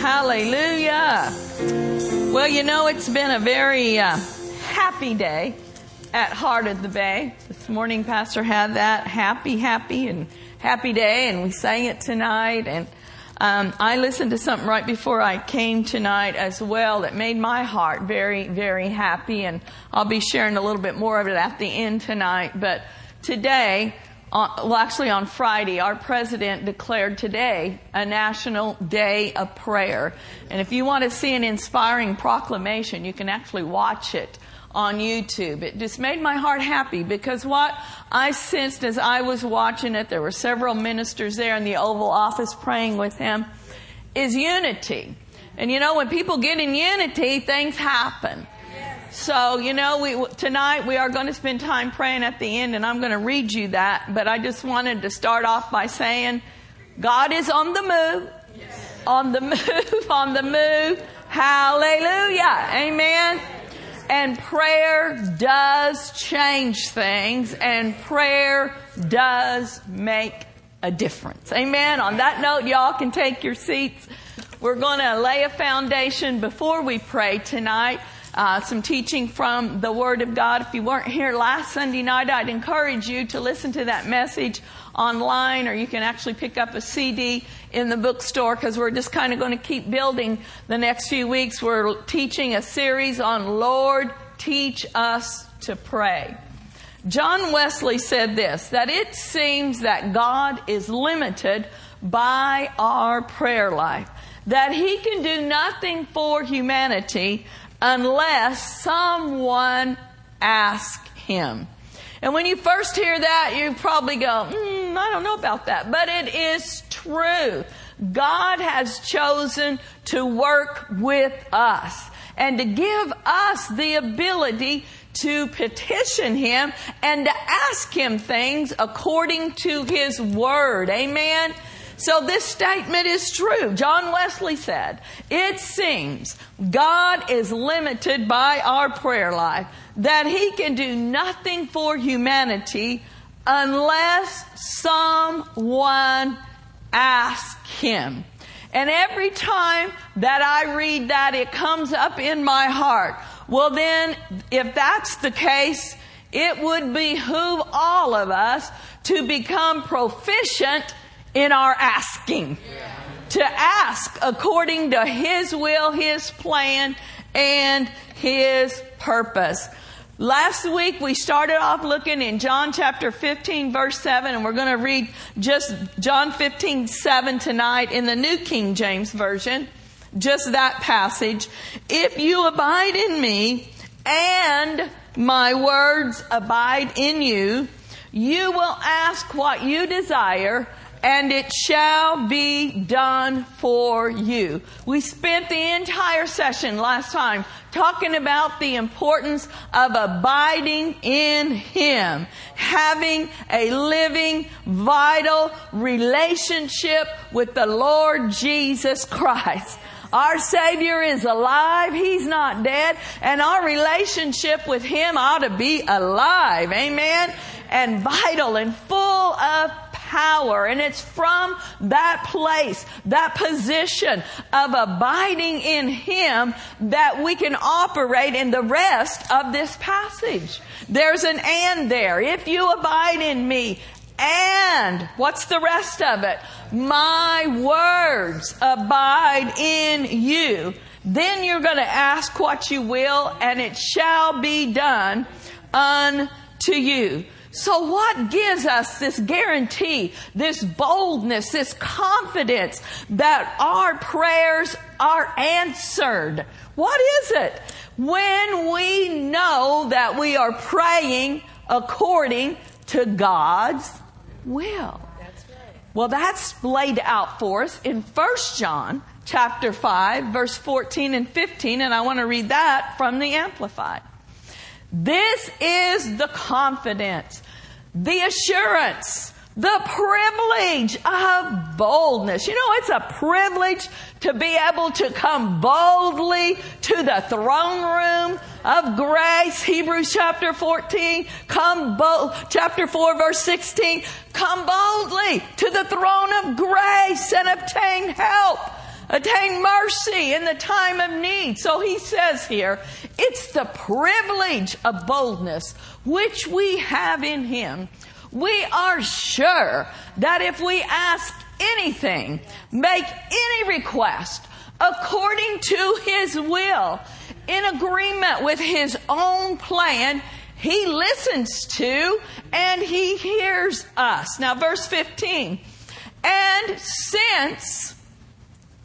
Hallelujah. Well, you know, it's been a very uh, happy day at Heart of the Bay. This morning, Pastor had that happy, happy, and happy day, and we sang it tonight. And um, I listened to something right before I came tonight as well that made my heart very, very happy. And I'll be sharing a little bit more of it at the end tonight. But today, well, actually on Friday, our president declared today a national day of prayer. And if you want to see an inspiring proclamation, you can actually watch it on YouTube. It just made my heart happy because what I sensed as I was watching it, there were several ministers there in the Oval Office praying with him, is unity. And you know, when people get in unity, things happen. So, you know, we, tonight we are going to spend time praying at the end and I'm going to read you that, but I just wanted to start off by saying, God is on the move. Yes. On the move, on the move. Hallelujah. Amen. And prayer does change things and prayer does make a difference. Amen. On that note, y'all can take your seats. We're going to lay a foundation before we pray tonight uh, some teaching from the Word of God. If you weren't here last Sunday night, I'd encourage you to listen to that message online, or you can actually pick up a CD in the bookstore because we're just kind of going to keep building the next few weeks. We're teaching a series on Lord, teach us to pray. John Wesley said this, that it seems that God is limited by our prayer life, that He can do nothing for humanity unless someone asks him. And when you first hear that, you probably go, mm, I don't know about that. But it is true. God has chosen to work with us and to give us the ability to petition Him and to ask Him things according to His Word. Amen? So this statement is true. John Wesley said, it seems God is limited by our prayer life, that He can do nothing for humanity unless someone asks Him. And every time that I read that, it comes up in my heart. Well then, if that's the case, it would behoove all of us to become proficient in our asking. To ask according to His will, His plan, and His purpose. Last week we started off looking in John chapter 15 verse 7 and we're going to read just John 15 7 tonight in the New King James Version. Just that passage. If you abide in me and my words abide in you, you will ask what you desire and it shall be done for you. We spent the entire session last time talking about the importance of abiding in Him, having a living, vital relationship with the Lord Jesus Christ. Our Savior is alive. He's not dead. And our relationship with Him ought to be alive. Amen. And vital and full of power. And it's from that place, that position of abiding in Him that we can operate in the rest of this passage. There's an and there. If you abide in me and what's the rest of it? My words abide in you. Then you're going to ask what you will and it shall be done unto you. So what gives us this guarantee, this boldness, this confidence that our prayers are answered? What is it? When we know that we are praying according to God's will. That's right. Well, that's laid out for us in 1 John chapter 5 verse 14 and 15 and I want to read that from the Amplified. This is the confidence, the assurance, the privilege of boldness. You know, it's a privilege to be able to come boldly to the throne room of grace. Hebrews chapter 14, come bold, chapter 4 verse 16, come boldly to the throne of grace and obtain help attain mercy in the time of need. So he says here, it's the privilege of boldness which we have in him. We are sure that if we ask anything, make any request according to his will, in agreement with his own plan, he listens to and he hears us. Now, verse 15. And since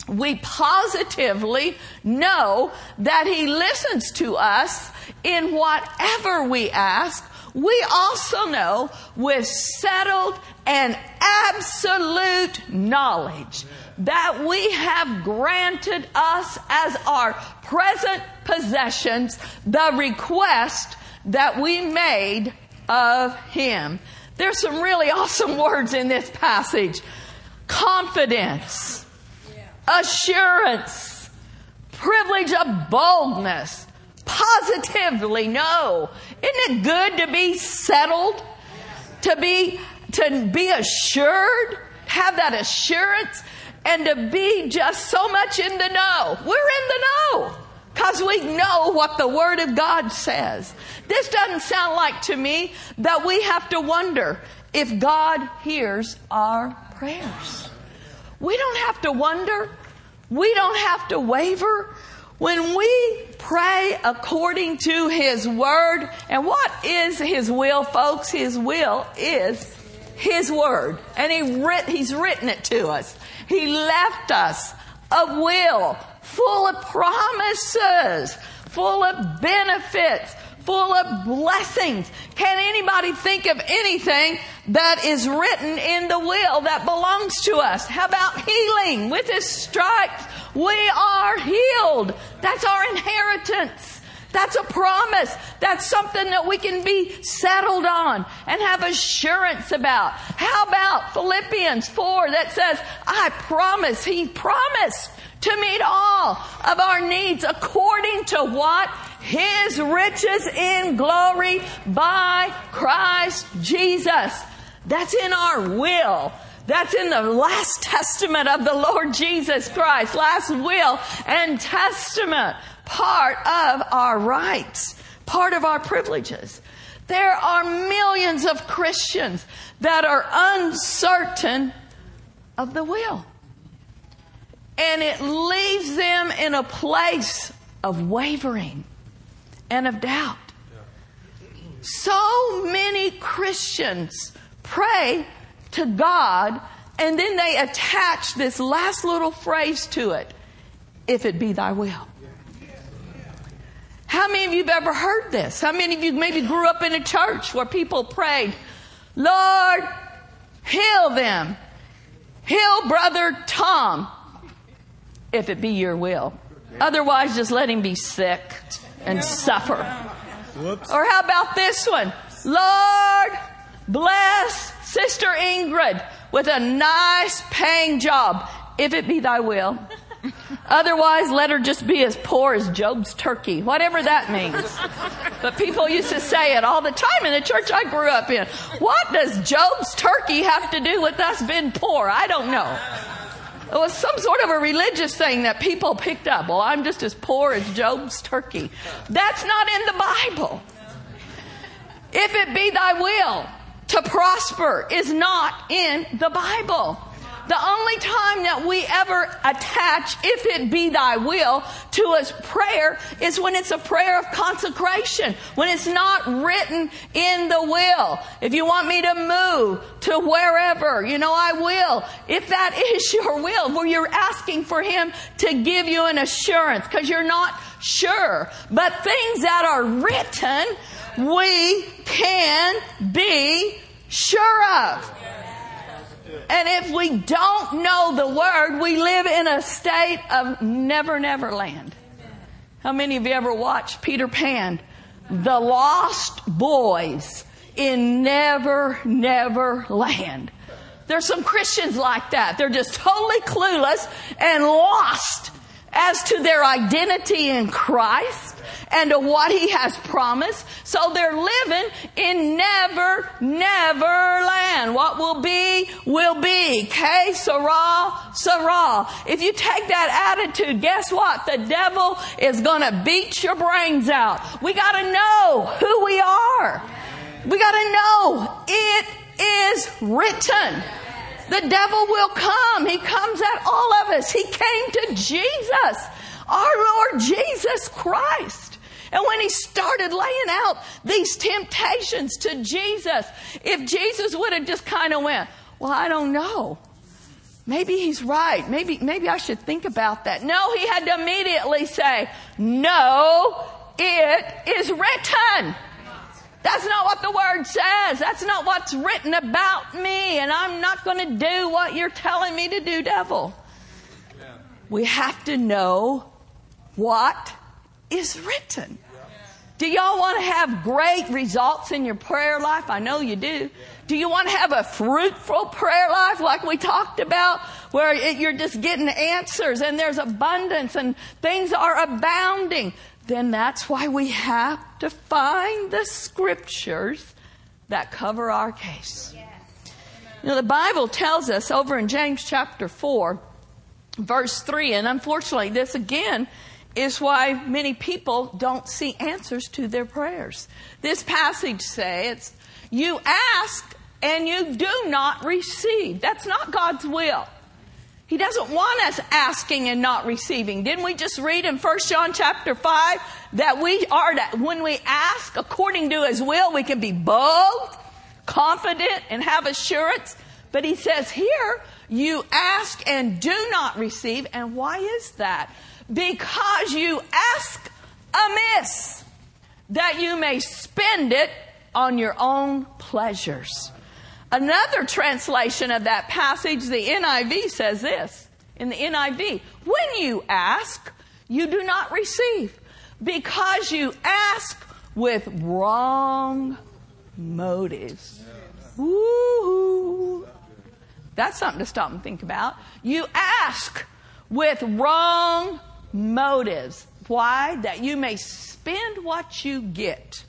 we positively know that he listens to us in whatever we ask, we also know with settled and absolute knowledge that we have granted us as our present possessions the request that we made of him. There's some really awesome words in this passage. Confidence, assurance, privilege of boldness, positively know. Isn't it good to be settled? To be, to be assured? Have that assurance? And to be just so much in the know. We're in the know. Because we know what the Word of God says. This doesn't sound like to me that we have to wonder if God hears our prayers. We don't have to wonder. We don't have to waver. When we pray according to His Word, and what is His will, folks? His will is His Word. And he writ, He's written it to us. He left us a will full of promises, full of benefits, full of blessings. Can anybody think of anything that is written in the will that belongs to us? How about healing? With his stripes, we are healed. That's our inheritance. That's a promise. That's something that we can be settled on and have assurance about. How about Philippians 4 that says, I promise, he promised to meet all of our needs according to what? His riches in glory by Christ Jesus. That's in our will. That's in the last testament of the Lord Jesus Christ, last will and testament, part of our rights, part of our privileges. There are millions of Christians that are uncertain of the will. And it leaves them in a place of wavering and of doubt. So many Christians pray to God and then they attach this last little phrase to it if it be thy will. How many of you have ever heard this? How many of you maybe grew up in a church where people prayed, Lord, heal them. Heal brother Tom if it be your will. Otherwise, just let him be sick and suffer. Whoops. Or how about this one? Lord, bless Sister Ingrid with a nice paying job, if it be thy will. Otherwise, let her just be as poor as Job's turkey, whatever that means. But people used to say it all the time in the church I grew up in. What does Job's turkey have to do with us being poor? I don't know. It was some sort of a religious thing that people picked up. Well, I'm just as poor as Job's turkey. That's not in the Bible. If it be thy will to prosper is not in the Bible. The only time that we ever attach, if it be thy will, to a prayer is when it's a prayer of consecration, when it's not written in the will. If you want me to move to wherever, you know, I will. If that is your will, where you're asking for him to give you an assurance, because you're not sure. But things that are written, we can be sure of. And if we don't know the word, we live in a state of never, never land. How many of you ever watched Peter Pan? The Lost Boys in Never, Never Land. There's some Christians like that. They're just totally clueless and lost as to their identity in Christ and to what He has promised. So they're living in never, never land. What will be, will be. Que sera, sera. If you take that attitude, guess what? The devil is gonna beat your brains out. We gotta know who we are. We gotta know it is written. The devil will come. He comes at all of us. He came to Jesus, our Lord Jesus Christ. And when he started laying out these temptations to Jesus, if Jesus would have just kind of went, well, I don't know. Maybe he's right. Maybe, maybe I should think about that. No, he had to immediately say, no, it is written. That's not what the word says. That's not what's written about me. And I'm not going to do what you're telling me to do, devil. Yeah. We have to know what is written. Do y'all want to have great results in your prayer life? I know you do. Do you want to have a fruitful prayer life like we talked about where it, you're just getting answers and there's abundance and things are abounding? then that's why we have to find the scriptures that cover our case. Yes. You know, the Bible tells us over in James chapter 4, verse 3, and unfortunately, this again is why many people don't see answers to their prayers. This passage says, You ask and you do not receive. That's not God's will. He doesn't want us asking and not receiving. Didn't we just read in 1 John chapter 5 that we are, that when we ask according to His will, we can be bold, confident, and have assurance. But He says here, you ask and do not receive. And why is that? Because you ask amiss that you may spend it on your own pleasures. Another translation of that passage, the NIV says this. In the NIV, when you ask, you do not receive because you ask with wrong motives. Woo! That's something to stop and think about. You ask with wrong motives. Why? That you may spend what you get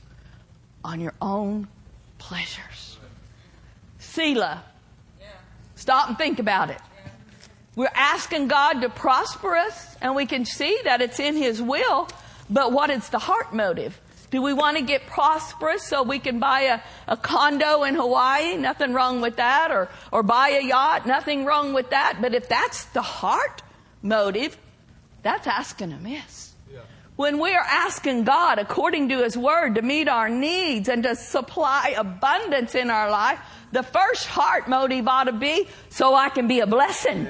on your own pleasures. Selah. Stop and think about it. We're asking God to prosper us, and we can see that it's in His will, but what is the heart motive? Do we want to get prosperous so we can buy a, a condo in Hawaii? Nothing wrong with that. Or, or buy a yacht? Nothing wrong with that. But if that's the heart motive, that's asking amiss. Yeah. When we are asking God, according to His Word, to meet our needs and to supply abundance in our life, the first heart motive ought to be so I can be a blessing.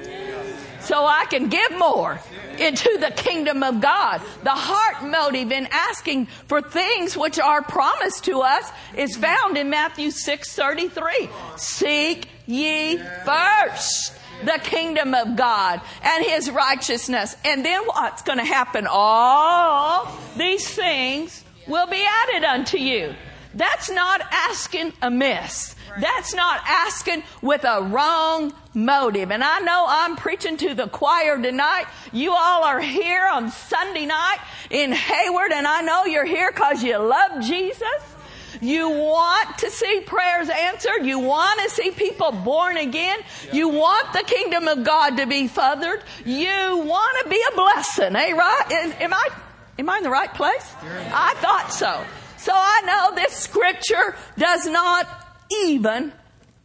So I can give more into the kingdom of God. The heart motive in asking for things which are promised to us is found in Matthew 6:33. Seek ye first the kingdom of God and his righteousness. And then what's going to happen? All these things will be added unto you. That's not asking amiss. That's not asking with a wrong motive. And I know I'm preaching to the choir tonight. You all are here on Sunday night in Hayward, and I know you're here because you love Jesus. You want to see prayers answered. You want to see people born again. You want the kingdom of God to be furthered. You want to be a blessing. Eh, right? Am I, am I in the right place? I thought so. So I know this scripture does not even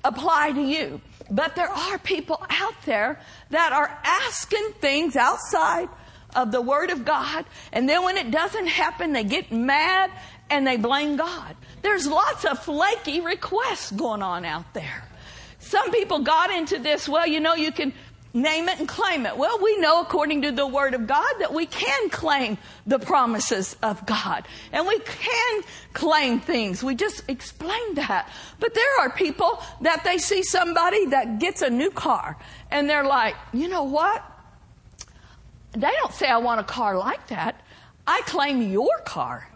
apply to you. But there are people out there that are asking things outside of the Word of God, and then when it doesn't happen, they get mad and they blame God. There's lots of flaky requests going on out there. Some people got into this, well, you know, you can name it and claim it. Well, we know according to the Word of God that we can claim the promises of God. And we can claim things. We just explained that. But there are people that they see somebody that gets a new car and they're like, you know what? They don't say, I want a car like that. I claim your car.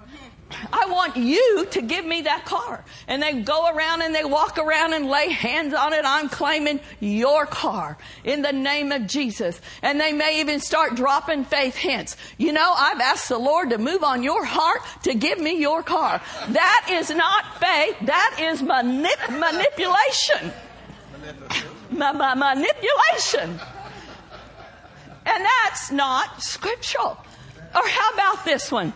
I want you to give me that car. And they go around and they walk around and lay hands on it. I'm claiming your car in the name of Jesus. And they may even start dropping faith hints. You know, I've asked the Lord to move on your heart to give me your car. That is not faith. That is manip- manipulation. manipulation. And that's not scriptural. Or how about this one?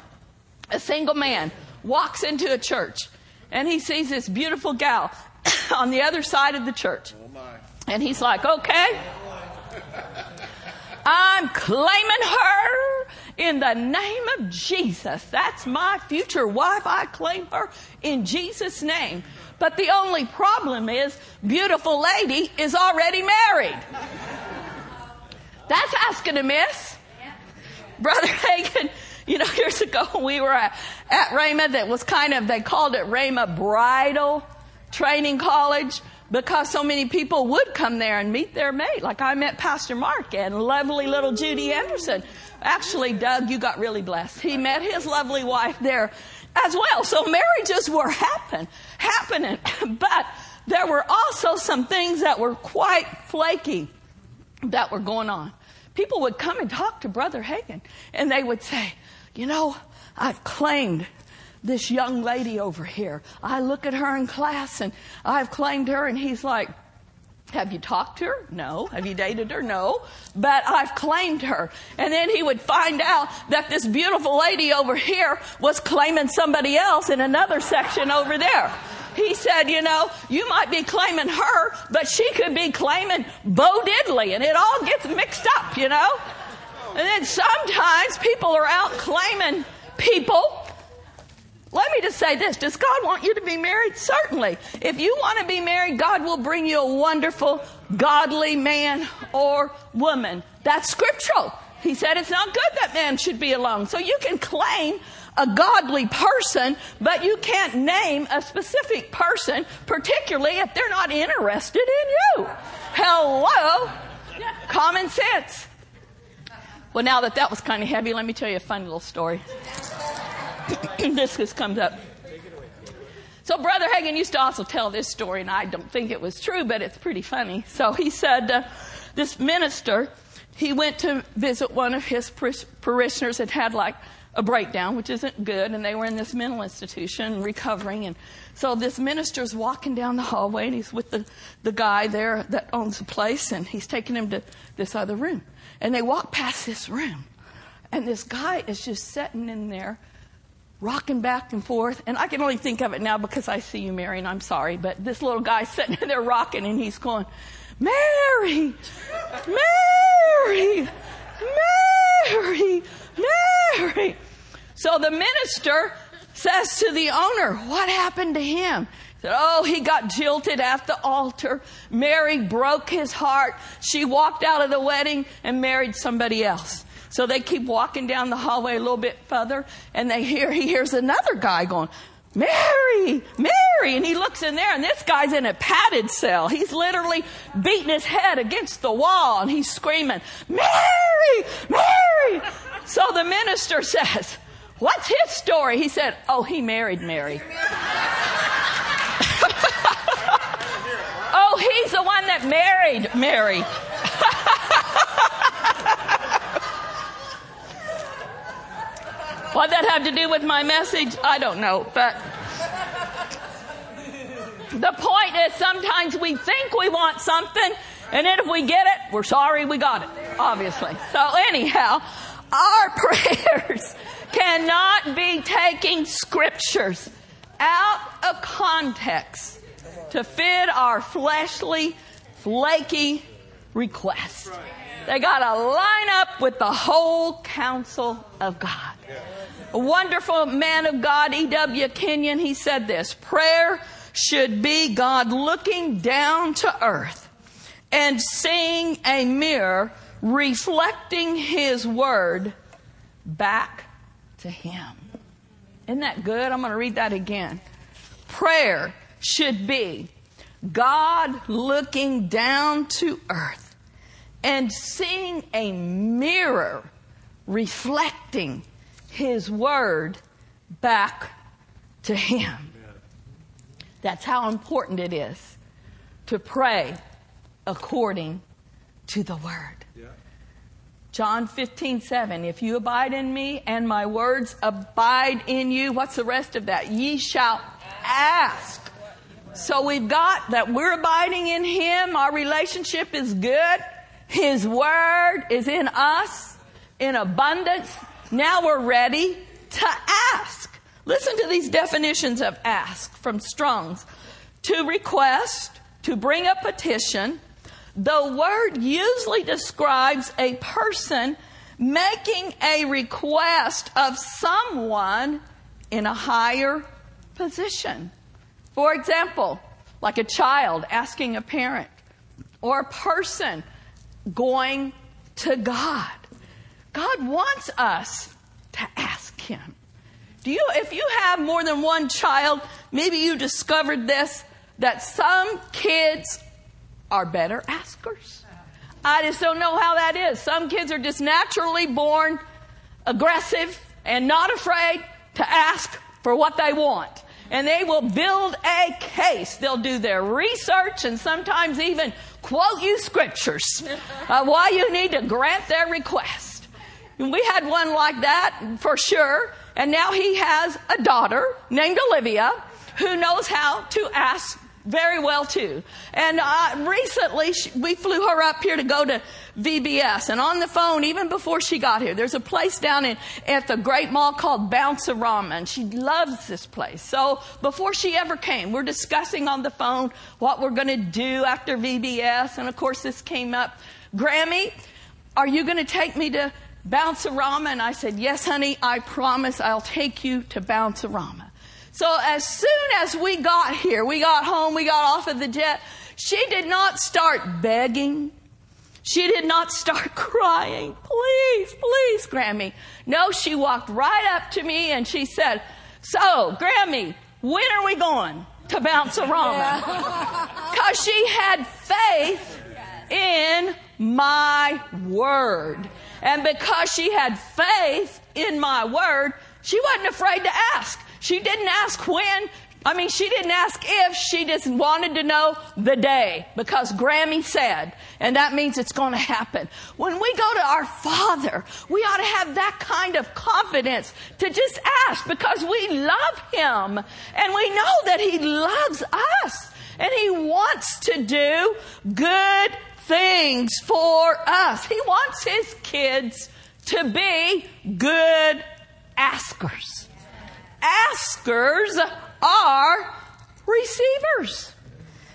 A single man walks into a church and he sees this beautiful gal on the other side of the church. Oh, and he's like, okay, I'm claiming her in the name of Jesus. That's my future wife. I claim her in Jesus' name. But the only problem is, beautiful lady is already married. That's asking a miss. Brother Hagin you know, years ago we were at, at Rhema that was kind of, they called it Rhema Bridal Training College because so many people would come there and meet their mate. Like I met Pastor Mark and lovely little Judy Anderson. Actually, Doug, you got really blessed. He met his lovely wife there as well. So marriages were happen, happening. But there were also some things that were quite flaky that were going on. People would come and talk to Brother Hagin and they would say, you know, I've claimed this young lady over here. I look at her in class and I've claimed her and he's like, have you talked to her? No. Have you dated her? No. But I've claimed her. And then he would find out that this beautiful lady over here was claiming somebody else in another section over there. He said, you know, you might be claiming her, but she could be claiming Bo Diddley and it all gets mixed up, you know? And then sometimes people are out claiming people. Let me just say this. Does God want you to be married? Certainly. If you want to be married, God will bring you a wonderful, godly man or woman. That's scriptural. He said it's not good that man should be alone. So you can claim a godly person, but you can't name a specific person, particularly if they're not interested in you. Hello? Common sense. Well, now that that was kind of heavy, let me tell you a funny little story. this just comes up. So Brother Hagin used to also tell this story, and I don't think it was true, but it's pretty funny. So he said, uh, this minister, he went to visit one of his parishioners that had like a breakdown, which isn't good, and they were in this mental institution recovering. And so this minister's walking down the hallway, and he's with the, the guy there that owns the place, and he's taking him to this other room. And they walk past this room, and this guy is just sitting in there, rocking back and forth. And I can only think of it now because I see you, Mary, and I'm sorry, but this little guy sitting in there rocking, and he's going, Mary, Mary, Mary, Mary. So the minister says to the owner, What happened to him? Oh, he got jilted at the altar. Mary broke his heart. She walked out of the wedding and married somebody else. So they keep walking down the hallway a little bit further and they hear, he hears another guy going, Mary, Mary. And he looks in there and this guy's in a padded cell. He's literally beating his head against the wall and he's screaming, Mary, Mary. So the minister says, what's his story? He said, oh, he married Mary. oh, that married Mary. what that have to do with my message, I don't know. But the point is sometimes we think we want something, and then if we get it, we're sorry we got it, obviously. So anyhow, our prayers cannot be taking scriptures out of context to fit our fleshly, flaky requests. They got to line up with the whole counsel of God. A wonderful man of God, E.W. Kenyon, he said this prayer should be God looking down to earth and seeing a mirror reflecting his word back to him. Isn't that good? I'm going to read that again. Prayer should be God looking down to earth and seeing a mirror reflecting His Word back to Him. That's how important it is to pray according to the Word. John 15, 7. If you abide in me and my words abide in you, what's the rest of that? Ye shall ask. So we've got that we're abiding in Him. Our relationship is good. His Word is in us in abundance. Now we're ready to ask. Listen to these definitions of ask from Strong's. To request, to bring a petition. The word usually describes a person making a request of someone in a higher position. For example, like a child asking a parent or a person going to God. God wants us to ask Him. Do you, if you have more than one child, maybe you discovered this, that some kids are better askers. I just don't know how that is. Some kids are just naturally born aggressive and not afraid to ask for what they want. And they will build a case. They'll do their research and sometimes even quote you scriptures uh, why you need to grant their request. And we had one like that for sure. And now he has a daughter named Olivia who knows how to ask very well too. And uh, recently she, we flew her up here to go to VBS and on the phone, even before she got here, there's a place down in, at the great mall called Bounce-A-Rama and she loves this place. So before she ever came, we're discussing on the phone what we're going to do after VBS. And of course this came up. Grammy, are you going to take me to Bounce-A-Rama? And I said, yes, honey, I promise I'll take you to Bounce-A-Rama. So as soon as we got here, we got home, we got off of the jet, she did not start begging. She did not start crying. Please, please, Grammy. No, she walked right up to me and she said, so, Grammy, when are we going to Bounce-A-Rama? Because she had faith in my word. And because she had faith in my word, she wasn't afraid to ask. She didn't ask when. I mean, she didn't ask if, she just wanted to know the day because Grammy said, and that means it's going to happen. When we go to our Father, we ought to have that kind of confidence to just ask because we love Him and we know that He loves us and He wants to do good things for us. He wants His kids to be good askers askers are receivers.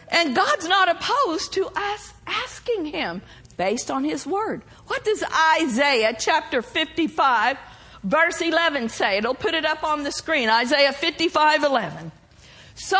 And God's not opposed to us asking Him based on His Word. What does Isaiah chapter 55 verse 11 say? It'll put it up on the screen. Isaiah 55 11. So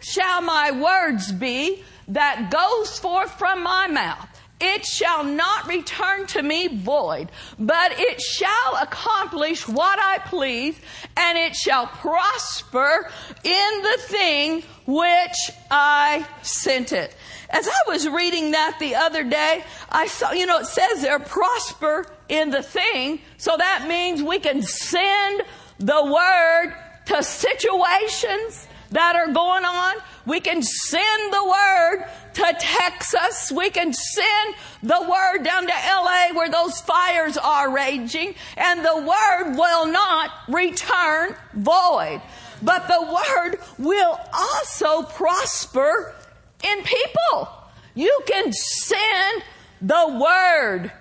shall my words be that goes forth from my mouth. It shall not return to me void, but it shall accomplish what I please, and it shall prosper in the thing which I sent it. As I was reading that the other day, I saw, you know, it says there, prosper in the thing, so that means we can send the word to situations that are going on. We can send the word to Texas. We can send the word down to LA where those fires are raging and the word will not return void. But the word will also prosper in people. You can send the word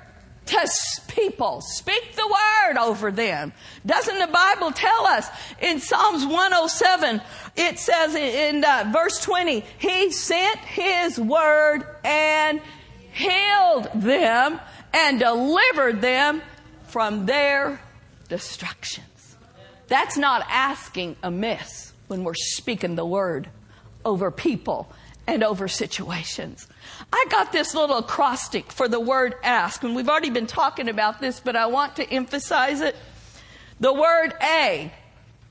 to people. Speak the word over them. Doesn't the Bible tell us in Psalms 107, it says in uh, verse 20, He sent His word and healed them and delivered them from their destructions. That's not asking amiss when we're speaking the word over people and over situations. I got this little acrostic for the word ask, and we've already been talking about this, but I want to emphasize it. The word A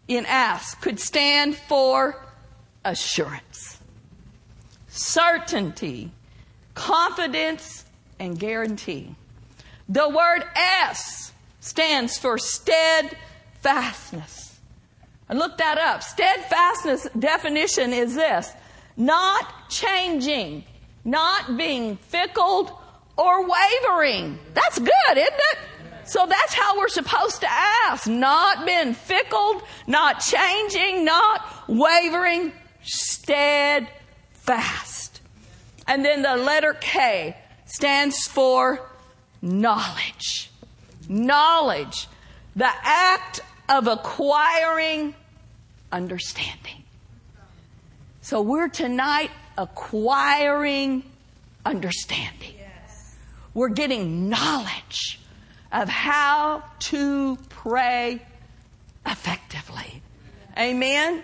in ask could stand for assurance, certainty, confidence, and guarantee. The word S stands for steadfastness, I looked that up. Steadfastness definition is this. Not changing. Not being fickle or wavering. That's good, isn't it? So that's how we're supposed to ask. Not being fickle, not changing, not wavering, steadfast. And then the letter K stands for knowledge. Knowledge. The act of acquiring understanding. So we're tonight acquiring understanding. We're getting knowledge of how to pray effectively. Amen?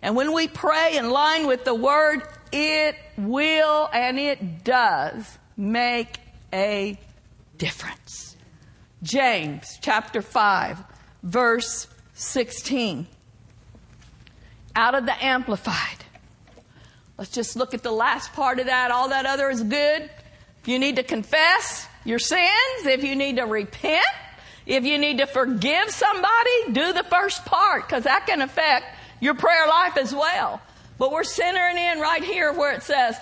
And when we pray in line with the word, it will and it does make a difference. James chapter 5 verse 16. Out of the Amplified. Let's just look at the last part of that. All that other is good. If you need to confess your sins, if you need to repent, if you need to forgive somebody, do the first part because that can affect your prayer life as well. But we're centering in right here where it says,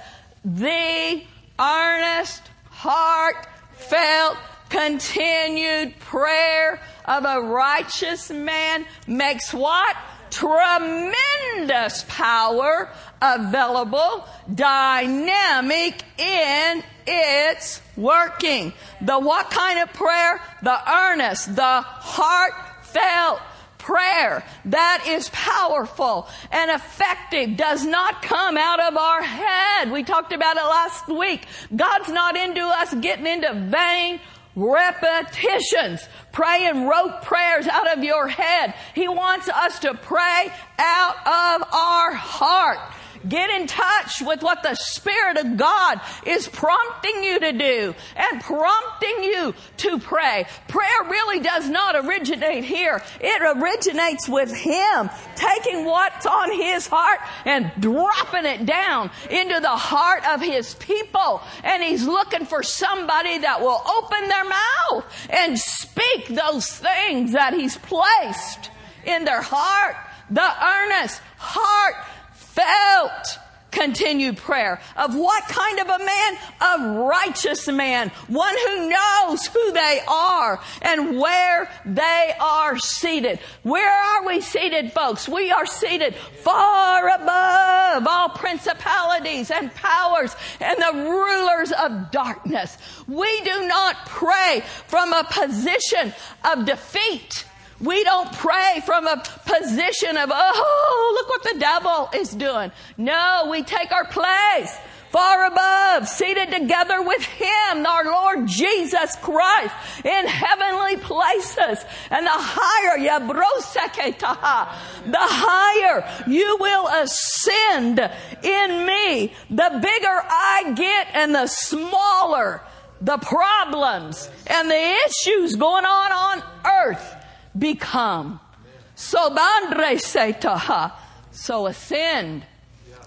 the earnest, heartfelt, continued prayer of a righteous man makes what? Tremendous power available, dynamic in its working. The what kind of prayer? The earnest, the heartfelt prayer that is powerful and effective does not come out of our head. We talked about it last week. God's not into us getting into vain repetitions, praying rote prayers out of your head. He wants us to pray out of our heart. Get in touch with what the Spirit of God is prompting you to do and prompting you to pray. Prayer really does not originate here. It originates with Him taking what's on His heart and dropping it down into the heart of His people. And He's looking for somebody that will open their mouth and speak those things that He's placed in their heart. The earnest heart felt continued prayer. Of what kind of a man? A righteous man. One who knows who they are and where they are seated. Where are we seated, folks? We are seated far above all principalities and powers and the rulers of darkness. We do not pray from a position of defeat. We don't pray from a position of, oh, look what the devil is doing. No, we take our place far above, seated together with Him, our Lord Jesus Christ, in heavenly places. And the higher, the higher you will ascend in me, the bigger I get and the smaller the problems and the issues going on on earth become. So bandre setaha. So ascend.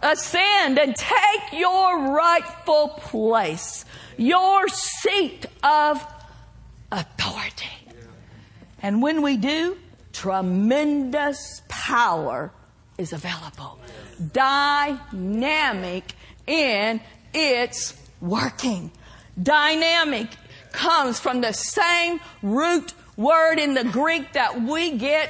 Ascend and take your rightful place. Your seat of authority. And when we do, tremendous power is available. Dynamic in its working. Dynamic comes from the same root word in the Greek that we get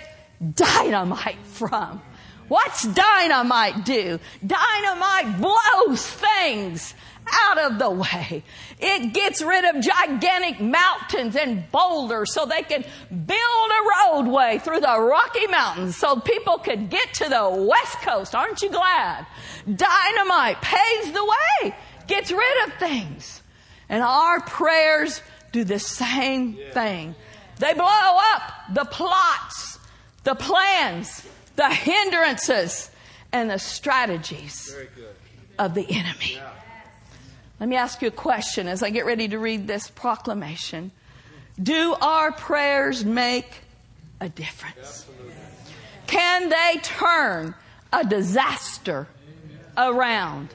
dynamite from. What's dynamite do? Dynamite blows things out of the way. It gets rid of gigantic mountains and boulders so they can build a roadway through the Rocky Mountains so people could get to the West Coast. Aren't you glad? Dynamite paves the way, gets rid of things. And our prayers do the same thing. They blow up the plots, the plans, the hindrances, and the strategies of the enemy. Let me ask you a question as I get ready to read this proclamation. Do our prayers make a difference? Can they turn a disaster around?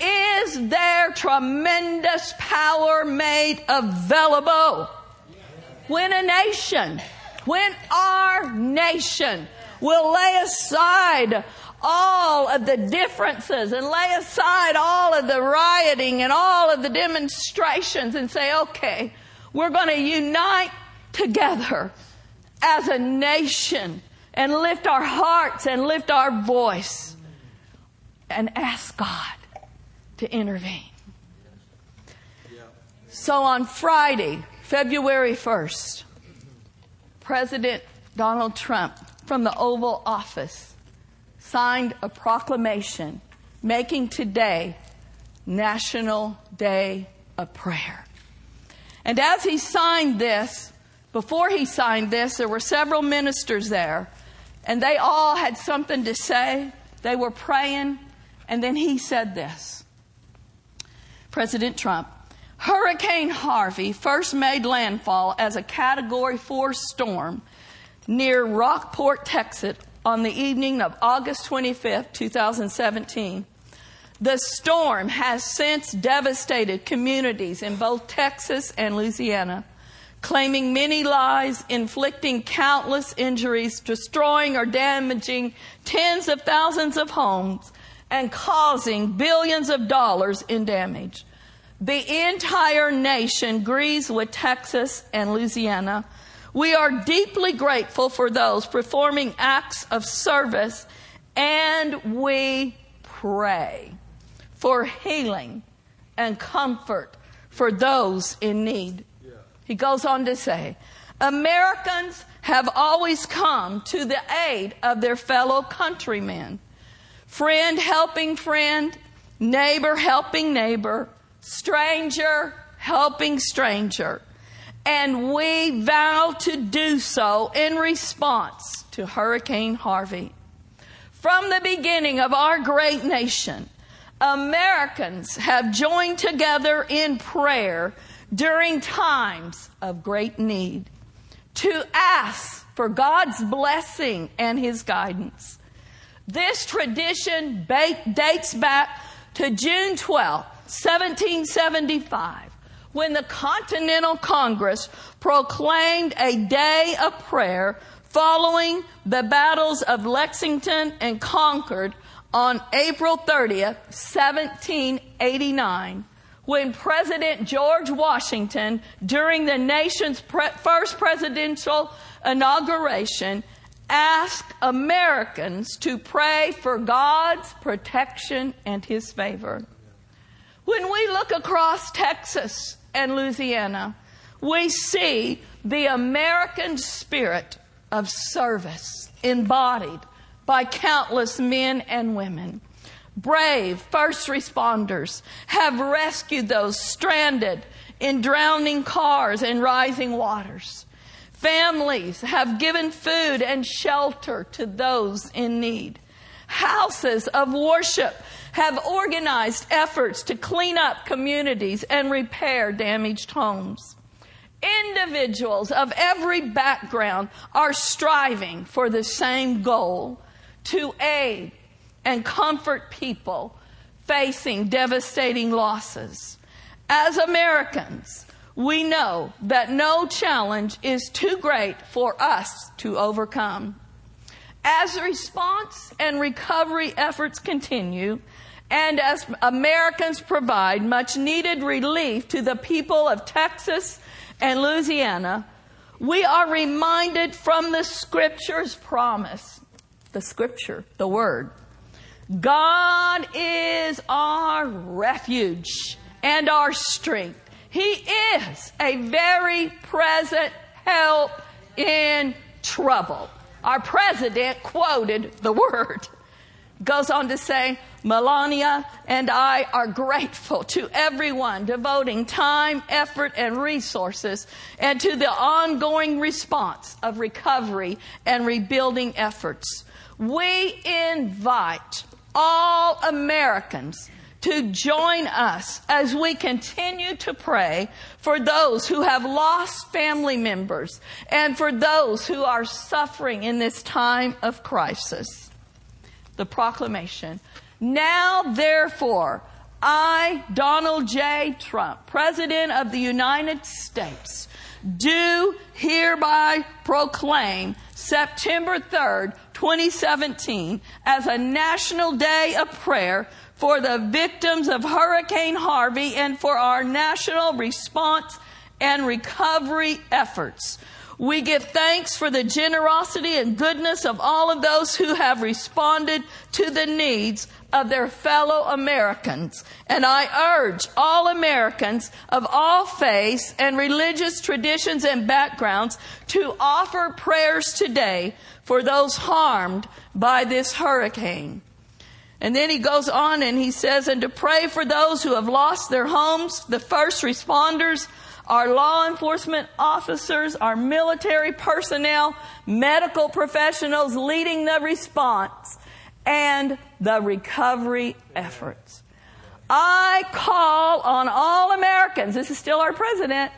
Is there tremendous power made available? When a nation, when our nation We'll lay aside all of the differences and lay aside all of the rioting and all of the demonstrations and say, okay, we're going to unite together as a nation and lift our hearts and lift our voice and ask God to intervene. So on Friday, February 1st, President Donald Trump from the Oval Office signed a proclamation making today National Day of Prayer. And as he signed this, before he signed this, there were several ministers there, and they all had something to say. They were praying, and then he said this President Trump, Hurricane Harvey first made landfall as a Category 4 storm near Rockport, Texas on the evening of August 25, 2017. The storm has since devastated communities in both Texas and Louisiana, claiming many lives, inflicting countless injuries, destroying or damaging tens of thousands of homes, and causing billions of dollars in damage. The entire nation grieves with Texas and Louisiana. We are deeply grateful for those performing acts of service and we pray for healing and comfort for those in need. Yeah. He goes on to say, Americans have always come to the aid of their fellow countrymen. Friend helping friend, neighbor helping neighbor, stranger helping stranger. And we vow to do so in response to Hurricane Harvey. From the beginning of our great nation, Americans have joined together in prayer during times of great need to ask for God's blessing and His guidance. This tradition dates back to June 12, 1775, when the Continental Congress proclaimed a day of prayer following the battles of Lexington and Concord on April 30th, 1789, when President George Washington, during the nation's pre- first presidential inauguration, asked Americans to pray for God's protection and His favor. When we look across Texas and Louisiana, we see the American spirit of service embodied by countless men and women. Brave first responders have rescued those stranded in drowning cars and rising waters. Families have given food and shelter to those in need. Houses of worship have organized efforts to clean up communities and repair damaged homes. Individuals of every background are striving for the same goal to aid and comfort people facing devastating losses. As Americans, we know that no challenge is too great for us to overcome. As response and recovery efforts continue, and as Americans provide much needed relief to the people of Texas and Louisiana, we are reminded from the scripture's promise, the scripture, the word. God is our refuge and our strength. He is a very present help in trouble. Our president quoted the word. Goes on to say, Melania and I are grateful to everyone devoting time, effort, and resources and to the ongoing response of recovery and rebuilding efforts. We invite all Americans to join us as we continue to pray for those who have lost family members and for those who are suffering in this time of crisis. The proclamation. Now, therefore, I, Donald J. Trump, President of the United States, do hereby proclaim September 3rd, 2017 as a national day of prayer for the victims of Hurricane Harvey and for our national response and recovery efforts. We give thanks for the generosity and goodness of all of those who have responded to the needs of their fellow Americans. And I urge all Americans of all faiths and religious traditions and backgrounds to offer prayers today for those harmed by this hurricane. And then he goes on and he says, and to pray for those who have lost their homes, the first responders, our law enforcement officers, our military personnel, medical professionals leading the response, and the recovery efforts. I call on all Americans, this is still our president,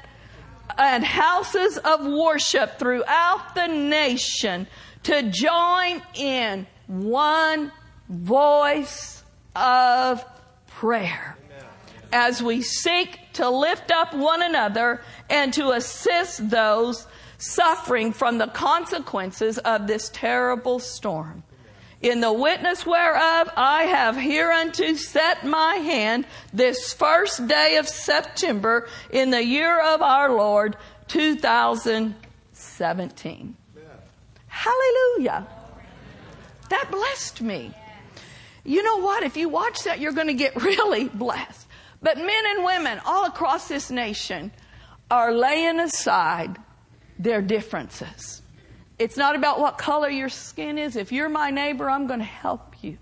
and houses of worship throughout the nation to join in one voice of prayer as we seek to lift up one another and to assist those suffering from the consequences of this terrible storm. In the witness whereof I have hereunto set my hand this first day of September in the year of our Lord 2017. Hallelujah. That blessed me. You know what? If you watch that, you're going to get really blessed. But men and women all across this nation are laying aside their differences. It's not about what color your skin is. If you're my neighbor, I'm going to help you.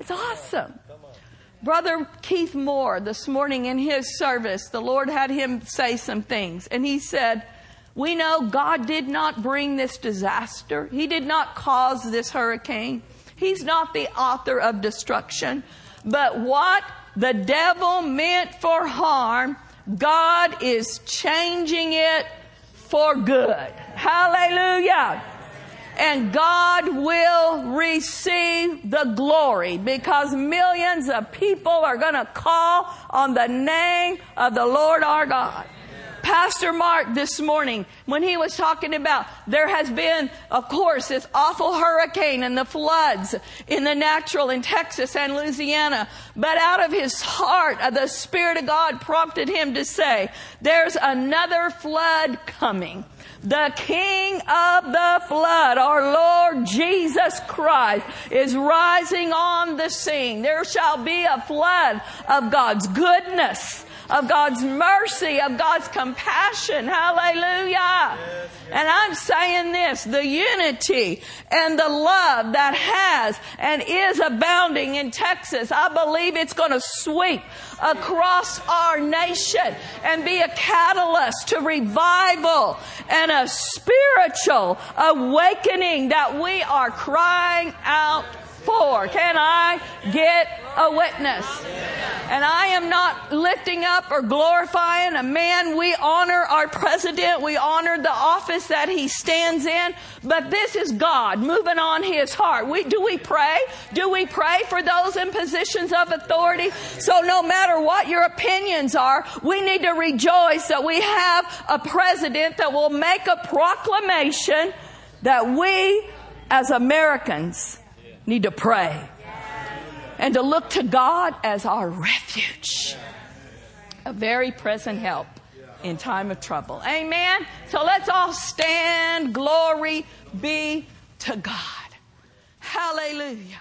It's awesome. Brother Keith Moore, this morning in his service, the Lord had him say some things. And he said, We know God did not bring this disaster, He did not cause this hurricane. He's not the author of destruction. But what the devil meant for harm, God is changing it for good. Hallelujah. And God will receive the glory because millions of people are going to call on the name of the Lord our God. Pastor Mark this morning, when he was talking about there has been, of course, this awful hurricane and the floods in the natural in Texas and Louisiana. But out of his heart, uh, the Spirit of God prompted him to say, there's another flood coming. The King of the flood, our Lord Jesus Christ, is rising on the scene. There shall be a flood of God's goodness of God's mercy, of God's compassion. Hallelujah. And I'm saying this, the unity and the love that has and is abounding in Texas, I believe it's going to sweep across our nation and be a catalyst to revival and a spiritual awakening that we are crying out for. Can I get a witness? And I am not lifting up or glorifying a man. We honor our president. We honor the office that he stands in. But this is God moving on his heart. We, do we pray? Do we pray for those in positions of authority? So no matter what your opinions are, we need to rejoice that we have a president that will make a proclamation that we as Americans need to pray and to look to God as our refuge, a very present help in time of trouble. Amen. So let's all stand. Glory be to God. Hallelujah.